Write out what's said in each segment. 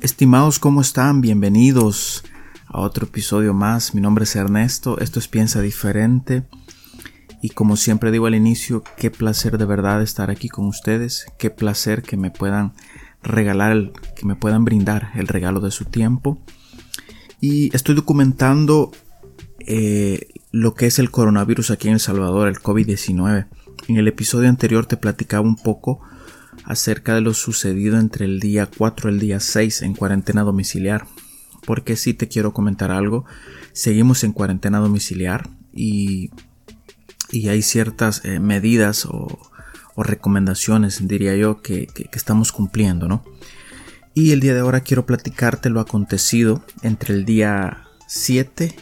Estimados, ¿cómo están? Bienvenidos a otro episodio más. Mi nombre es Ernesto, esto es Piensa Diferente. Y como siempre digo al inicio, qué placer de verdad estar aquí con ustedes, qué placer que me puedan regalar, que me puedan brindar el regalo de su tiempo. Y estoy documentando eh, lo que es el coronavirus aquí en El Salvador, el COVID-19. En el episodio anterior te platicaba un poco acerca de lo sucedido entre el día 4 y el día 6 en cuarentena domiciliar. Porque si te quiero comentar algo, seguimos en cuarentena domiciliar y, y hay ciertas eh, medidas o, recomendaciones, diría yo, que, estamos cumpliendo, ¿no? Y el día de ahora quiero platicarte lo acontecido entre el día 7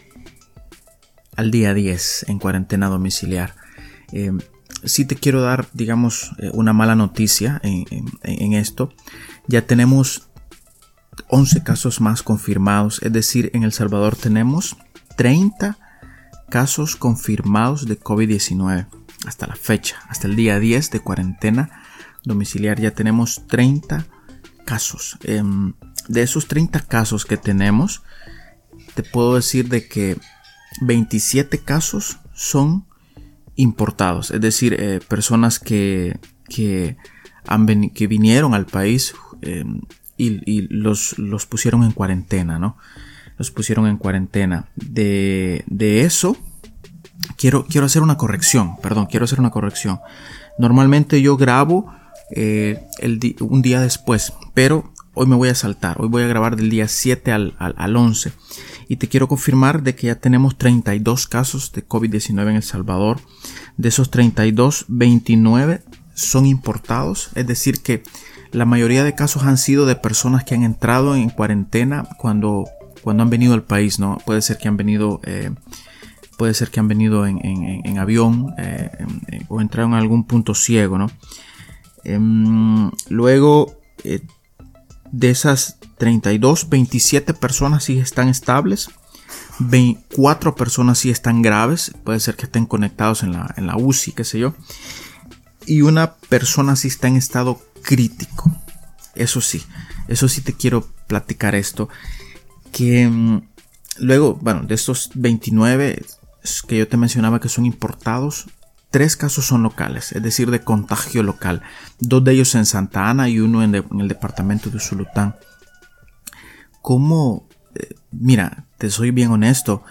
al día 10 en cuarentena domiciliar. Eh, si te quiero dar, digamos, eh, una mala noticia en, esto. Ya tenemos 11 casos más confirmados, es decir, en El Salvador tenemos 30 casos confirmados de COVID-19 hasta la fecha, hasta el día 10 de cuarentena domiciliar ya tenemos 30 casos. Em, de esos 30 casos que tenemos, te puedo decir de que 27 casos son importados, es decir, eh, personas que, que, han que vinieron al país em, y, los, los, pusieron en cuarentena, ¿no? Los pusieron en cuarentena. De, de eso, quiero, quiero hacer una corrección, perdón, quiero hacer una corrección. Normalmente yo grabo eh, el un día después, pero hoy me voy a saltar, hoy voy a grabar del día 7 al, al, al 11 y te quiero confirmar de que ya tenemos 32 casos de COVID-19 en El Salvador. De esos 32, 29 son importados, es decir que la mayoría de casos han sido de personas que han entrado en cuarentena cuando, cuando han venido al país, ¿no? Puede ser que han venido, eh, puede ser que han venido en, avión eh, o entraron en algún punto ciego, ¿no? Em, luego, eh, de esas 32, 27 personas sí están estables. 24 personas sí están graves. Puede ser que estén conectados en la, en la UCI, qué sé yo. Y una persona sí está en estado crítico. Eso sí, eso sí te quiero platicar esto. Que mm, luego, bueno, de estos 29 que yo te mencionaba que son importados, Tres casos son locales, es decir, de contagio local. Dos de ellos en Santa Ana y uno en, el departamento de Usulután. ¿Cómo? Eh, mira, te soy bien honesto.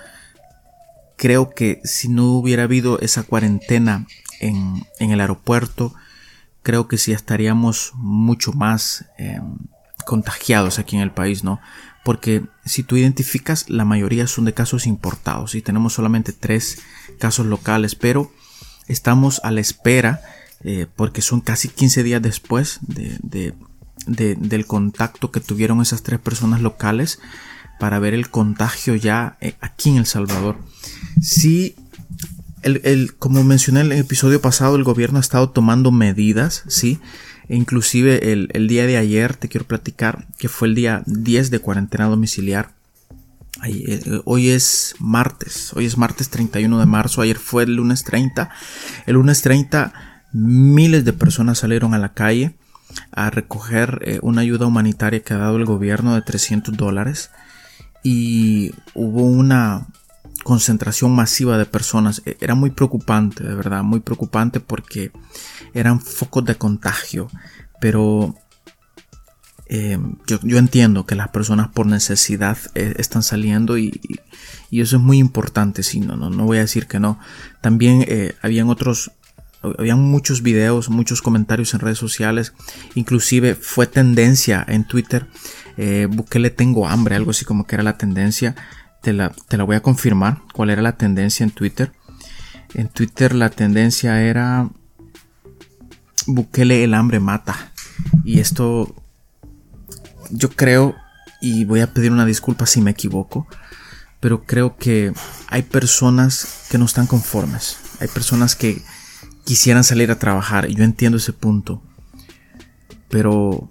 Creo que si no hubiera habido esa cuarentena en, el aeropuerto, creo que sí estaríamos mucho más em, contagiados aquí en el país, ¿no? Porque si tú identificas, la mayoría son de casos importados y tenemos solamente tres casos locales, pero estamos a la espera, eh, porque son casi 15 días después de, del contacto que tuvieron esas tres personas locales para ver el contagio ya eh, aquí en El Salvador. Sí, el, como mencioné en el episodio pasado, el gobierno ha estado tomando medidas, sí. E inclusive el, el día de ayer te quiero platicar que fue el día 10 de cuarentena domiciliar hoy es martes, hoy es martes 31 de marzo, ayer fue el lunes 30. El lunes 30 miles de personas salieron a la calle a recoger eh, una ayuda humanitaria que ha dado el gobierno de 300 dólares y hubo una concentración masiva de personas. E, era muy preocupante, de verdad, muy preocupante porque eran focos de contagio, pero eh, yo, entiendo que las personas por necesidad eh, están saliendo y, eso es muy importante, sí, no, no, no voy a decir que no. También eh, habían otros, habían muchos videos, muchos comentarios en redes sociales, inclusive fue tendencia en Twitter, busqué le tengo hambre, algo así como que era la tendencia, te la, te la voy a confirmar, cuál era la tendencia en Twitter. En Twitter la tendencia era Bukele el hambre mata. Y esto yo creo, y voy a pedir una disculpa si me equivoco, pero creo que hay personas que no están conformes. Hay personas que quisieran salir a trabajar y yo entiendo ese punto. Pero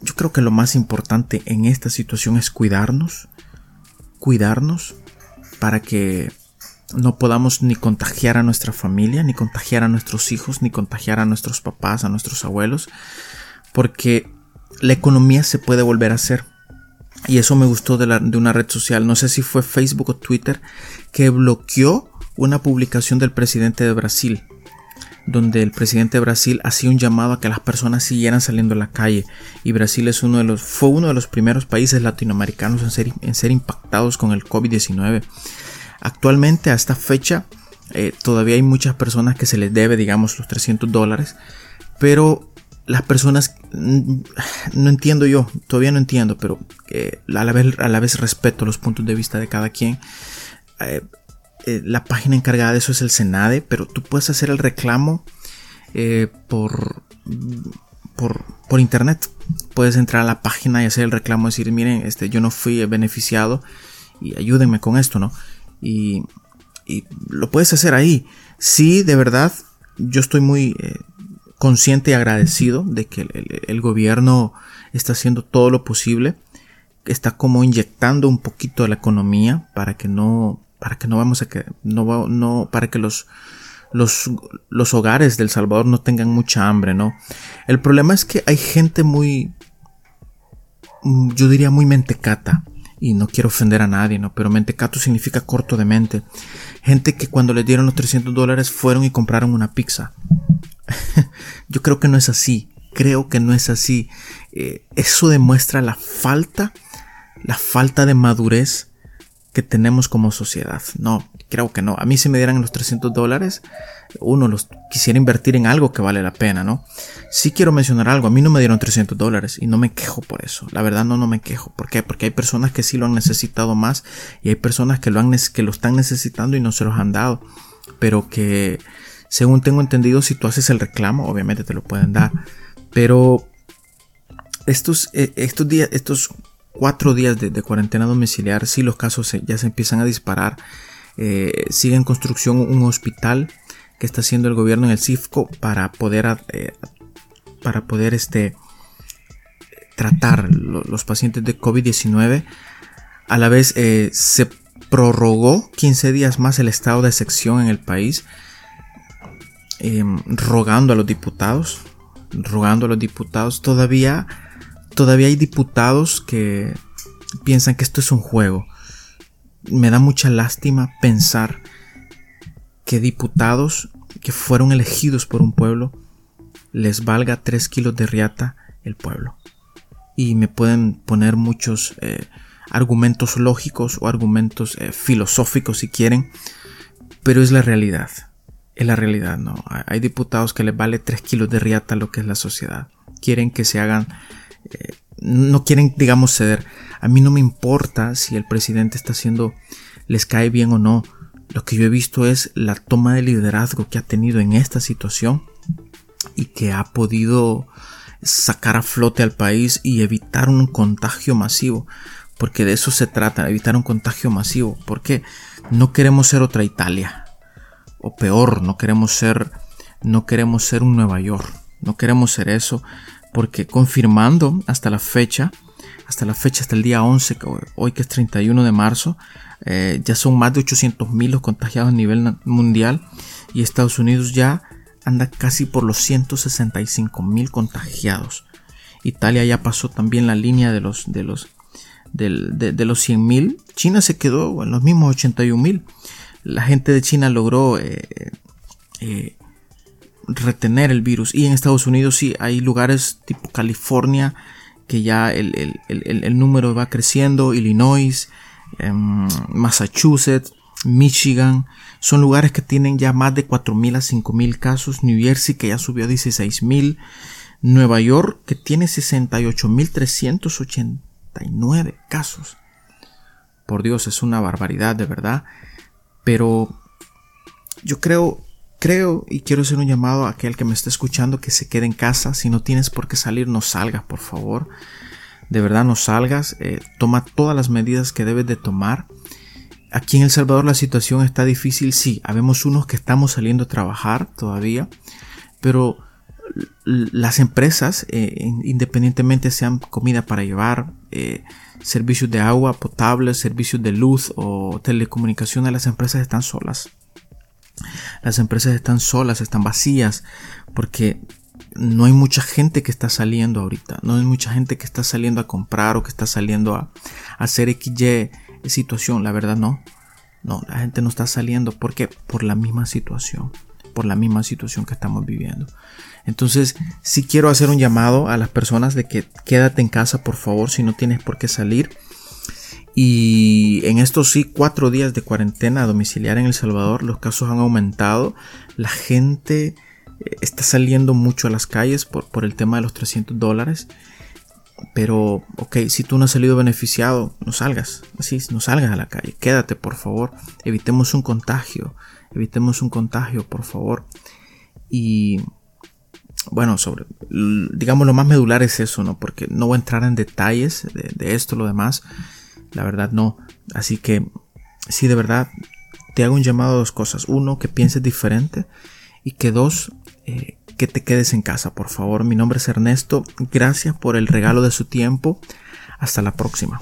yo creo que lo más importante en esta situación es cuidarnos, cuidarnos para que no podamos ni contagiar a nuestra familia, ni contagiar a nuestros hijos, ni contagiar a nuestros papás, a nuestros abuelos, porque la economía se puede volver a hacer. y eso me gustó de, una red social, no sé si fue Facebook o Twitter, que bloqueó una publicación del presidente de Brasil, donde el presidente de Brasil hacía un llamado a que las personas siguieran saliendo a la calle y Brasil es uno de los, fue uno de los primeros países latinoamericanos en ser, en ser impactados con el COVID-19. Actualmente a esta fecha eh, todavía hay muchas personas que se les debe, digamos, los 300 dólares, pero las personas, mm, no entiendo yo, todavía no entiendo, pero eh, a, la vez, a la vez respeto los puntos de vista de cada quien. Eh, la página encargada de eso es el Senade, pero tú puedes hacer el reclamo por, por, por, internet. Puedes entrar a la página y hacer el reclamo, decir, miren, este, yo no fui beneficiado y ayúdenme con esto, ¿no? Y y lo puedes hacer ahí. Sí, de verdad, yo estoy muy eh, consciente y agradecido de que el, gobierno está haciendo todo lo posible, está como inyectando un poquito de la economía para que no, para que no vamos a que, no, no, para que los, los, los hogares del Salvador no tengan mucha hambre, ¿no? El problema es que hay gente muy, yo diría muy mentecata, y no quiero ofender a nadie, ¿no? Pero mentecato significa corto de mente. Gente que cuando le dieron los 300 dólares fueron y compraron una pizza. Yo creo que no es así. Creo que no es así. Eh, eso demuestra la falta, la falta de madurez que tenemos como sociedad. No, creo que no. A mí si me dieran los 300 dólares, uno los quisiera invertir en algo que vale la pena, ¿no? Sí quiero mencionar algo, a mí no me dieron 300 dólares y no me quejo por eso, la verdad no, no me quejo. ¿Por qué? Porque hay personas que sí lo han necesitado más y hay personas que lo, han, que lo están necesitando y no se los han dado, pero que según tengo entendido, si tú haces el reclamo, obviamente te lo pueden dar, pero estos, eh, estos días, estos cuatro días de, cuarentena domiciliar, sí los casos ya se empiezan a disparar. Eh, sigue en construcción un hospital que está haciendo el gobierno en el CIFCO para poder, eh, para poder este, tratar los pacientes de COVID-19. A la vez se prorrogó 15 días más el estado de sección en el país, em, rogando a los diputados, rogando a los diputados. Todavía, todavía hay diputados que piensan que esto es un juego. Me da mucha lástima pensar que diputados que fueron elegidos por un pueblo les valga 3 kilos de riata el pueblo. Y me pueden poner muchos eh, argumentos lógicos o argumentos eh, filosóficos si quieren, pero es la realidad. Es la realidad, ¿no? Hay diputados que les vale 3 kilos de riata lo que es la sociedad. Quieren que se hagan... Eh, no quieren, digamos, ceder. A mí no me importa si el presidente está haciendo, les cae bien o no lo que yo he visto es la toma de liderazgo que ha tenido en esta situación y que ha podido sacar a flote al país y evitar un contagio masivo. Porque de eso se trata, evitar un contagio masivo. Porque no queremos ser otra Italia. O peor, no queremos ser, no queremos ser un Nueva York. No queremos ser eso. Porque confirmando hasta la fecha, hasta la fecha, hasta el día 11, hoy que es 31 de marzo, eh, ya son más de 800.000 los contagiados a nivel mundial y Estados Unidos ya anda casi por los 165.000 contagiados. Italia ya pasó también la línea de los de los de, los 100.000. China se quedó en los mismos 81.000. La gente de China logró eh, eh, retener el virus. Y en Estados Unidos sí hay lugares tipo California que ya el, el número va creciendo. Illinois, Em, Massachusetts, Michigan, son lugares que tienen ya más de 4.000 a 5.000 casos, New Jersey que ya subió a 16.000, Nueva York que tiene 68.389 casos. Por Dios, es una barbaridad de verdad. Pero yo creo, creo y quiero hacer un llamado a aquel que me está escuchando que se quede en casa. Si no tienes por qué salir, no salgas, por favor de verdad no salgas, eh, toma todas las medidas que debes de tomar. Aquí en El Salvador la situación está difícil, sí, habemos unos que estamos saliendo a trabajar todavía, pero las empresas, eh, independientemente sean comida para llevar, eh, servicios de agua potable, servicios de luz o telecomunicaciones, las empresas están solas. Las empresas están solas, están vacías, porque no hay mucha gente que está saliendo ahorita, no hay mucha gente que está saliendo a comprar o que está saliendo a, hacer XY situación, la verdad no. No, la gente no está saliendo. ¿Por qué? Por la misma situación. Por la misma situación que estamos viviendo. Entonces, si quiero hacer un llamado a las personas de que quédate en casa, por favor, si no tienes por qué salir. Y en estos sí, cuatro días de cuarentena domiciliar en El Salvador, los casos han aumentado. La gente eh, está saliendo mucho a las calles por, por el tema de los 300 dólares. Pero, ok, si tú no has salido beneficiado, no salgas, así, no salgas a la calle, quédate, por favor, evitemos un contagio, evitemos un contagio, por favor. Y, bueno, sobre, digamos, lo más medular es eso, ¿no? Porque no voy a entrar en detalles de, esto, lo demás, la verdad no. Así que, si de verdad, te hago un llamado a dos cosas. Uno, que pienses diferente. Y que dos, eh, que te quedes en casa, por favor. Mi nombre es Ernesto. Gracias por el regalo de su tiempo. Hasta la próxima.